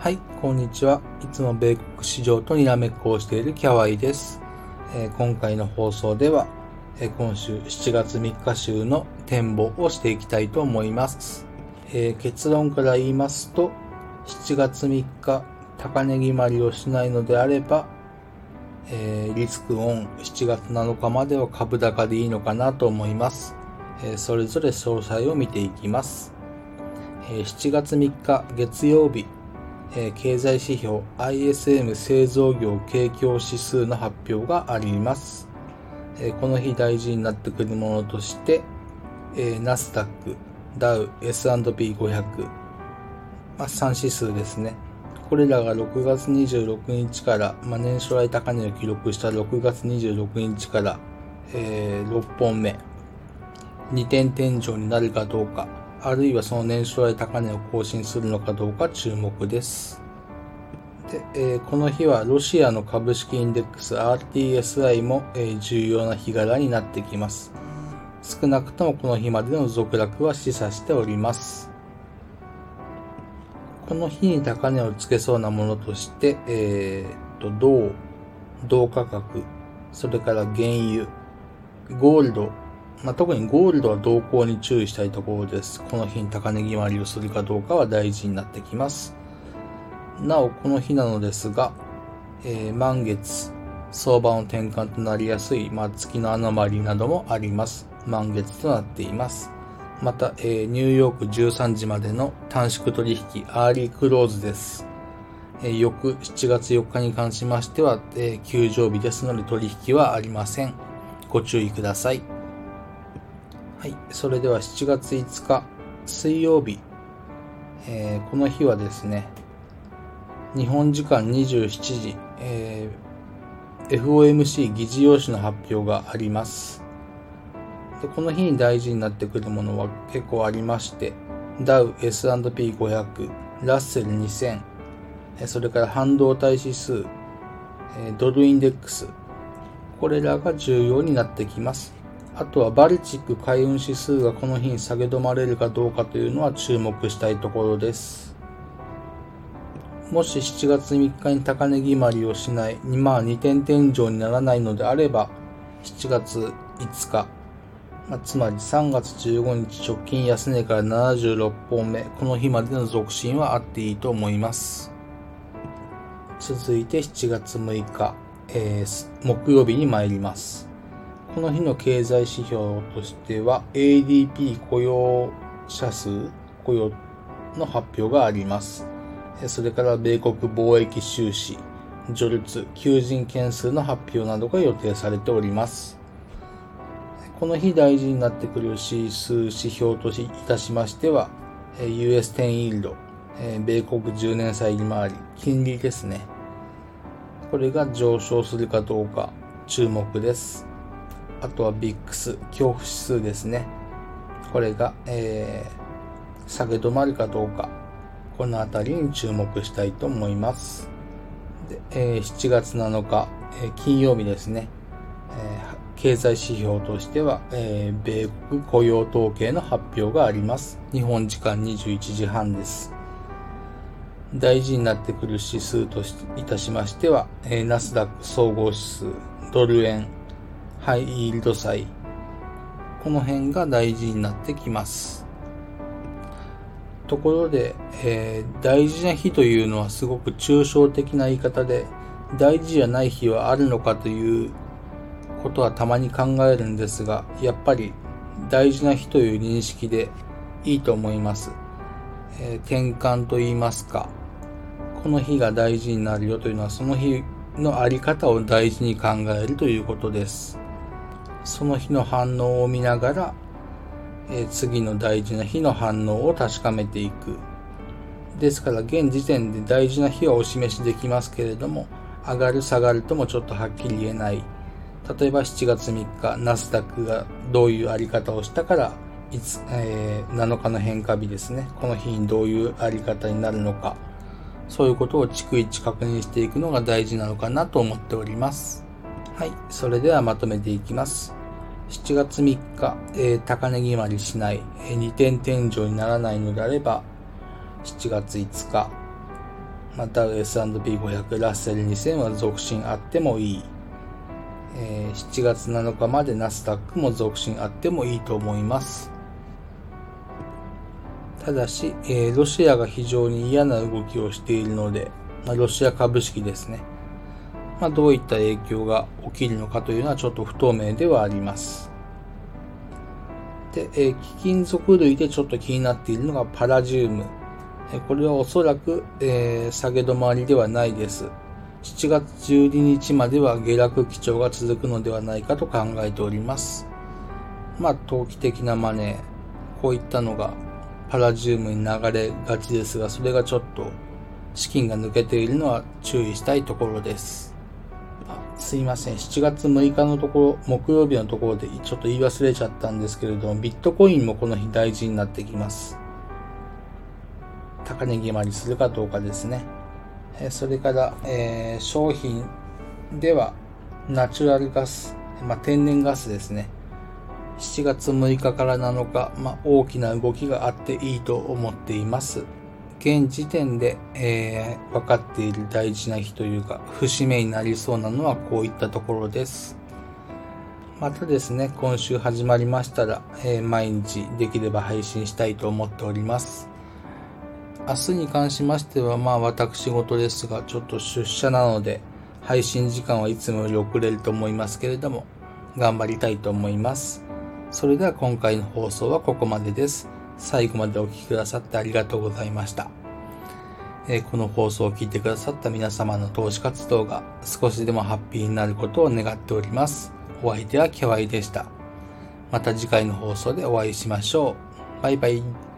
はい、こんにちは。いつも米国市場とにらめっこをしているキャワイです。えー、今回の放送では、えー、今週7月3日週の展望をしていきたいと思います。えー、結論から言いますと、7月3日、高値決まりをしないのであれば、えリスクオン7月7日までは株高でいいのかなと思います。えそれぞれ詳細を見ていきます。え7月3日月曜日、え経済指標 ISM 製造業景況指数の発表があります。えこの日大事になってくるものとして、えナスダック、ダウ、S&P500、ま、3指数ですね。これらが6月26日から、まあ、年初来高値を記録した6月26日から、えー、6本目、2点天井になるかどうか、あるいはその年初来高値を更新するのかどうか注目です。でえー、この日はロシアの株式インデックス RTSI も、えー、重要な日柄になってきます。少なくともこの日までの続落は示唆しております。この日に高値をつけそうなものとして、えー、と、銅、銅価格、それから原油、ゴールド、まあ、特にゴールドは動向に注意したいところです。この日に高値決まりをするかどうかは大事になってきます。なお、この日なのですが、えー、満月、相場の転換となりやすい、まあ、月のアノマリなどもあります。満月となっています。また、えー、ニューヨーク13時までの短縮取引、 early close です。えー、翌7月4日に関しましては、えー、休場日ですので取引はありません。ご注意ください。はい。それでは7月5日、水曜日。えー、この日はですね、日本時間27時、えー、FOMC 議事要旨の発表があります。でこの日に大事になってくるものは結構ありまして、ダウ S&P500、ラッセル2000、それから半導体指数、ドルインデックス、これらが重要になってきます。あとはバルチック海運指数がこの日に下げ止まれるかどうかというのは注目したいところです。もし7月3日に高値決まりをしない、まあ2点天井にならないのであれば、7月5日、まあ、つまり3月15日直近安値から76本目、この日までの続伸はあっていいと思います。続いて7月6日、えー、木曜日に参ります。この日の経済指標としては ADP 雇用者数、雇用の発表があります。それから米国貿易収支、序列、求人件数の発表などが予定されております。この日大事になってくる指数指標といたしましては、US10 イールド、米国10年債利回り、金利ですね。これが上昇するかどうか注目です。あとはビックス、恐怖指数ですね。これが、えー、下げ止まるかどうか、このあたりに注目したいと思います。でえー、7月7日、えー、金曜日ですね、え、経済指標としては、え、米国雇用統計の発表があります。日本時間21時半です。大事になってくる指数といたしましては、え、ナスダック総合指数、ドル円、ハイイールド債。この辺が大事になってきます。ところで、えー、大事な日というのはすごく抽象的な言い方で、大事じゃない日はあるのかということはたまに考えるんですが、やっぱり大事な日という認識でいいと思います。えー、転換と言いますか、この日が大事になるよというのはその日のあり方を大事に考えるということです。その日の反応を見ながら、えー、次の大事な日の反応を確かめていく。ですから現時点で大事な日はお示しできますけれども、上がる下がるともちょっとはっきり言えない。例えば7月3日、ナスダックがどういうあり方をしたから、いつ、えー、7日の変化日ですね。この日にどういうあり方になるのか。そういうことを逐一確認していくのが大事なのかなと思っております。はい。それではまとめていきます。7月3日、えー、高値決まりしない、えー、2点天井にならないのであれば、7月5日、また S&P500 ラッセル2000は続伸あってもいい。えー、7月7日までナスダックも続伸あってもいいと思います。ただし、えー、ロシアが非常に嫌な動きをしているので、まあ、ロシア株式ですね。まあ、どういった影響が起きるのかというのはちょっと不透明ではあります。で、えー、貴金属類でちょっと気になっているのがパラジウム。えー、これはおそらく、えー、下げ止まりではないです。7月12日までは下落基調が続くのではないかと考えております。まあ、投機的なマネー、こういったのがパラジウムに流れがちですが、それがちょっと資金が抜けているのは注意したいところです。すいません。7月6日のところ、木曜日のところでちょっと言い忘れちゃったんですけれども、ビットコインもこの日大事になってきます。高値決まりするかどうかですね。それから、えー、商品では、ナチュラルガス、まあ、天然ガスですね。7月6日から7日、まあ、大きな動きがあっていいと思っています。現時点で、えー、分かっている大事な日というか、節目になりそうなのはこういったところです。またですね、今週始まりましたら、えー、毎日できれば配信したいと思っております。明日に関しましては、まあ私事ですが、ちょっと出社なので、配信時間はいつもより遅れると思いますけれども、頑張りたいと思います。それでは今回の放送はここまでです。最後までお聴きくださってありがとうございました。え、この放送を聞いてくださった皆様の投資活動が少しでもハッピーになることを願っております。お相手はキャワイでした。また次回の放送でお会いしましょう。バイバイ。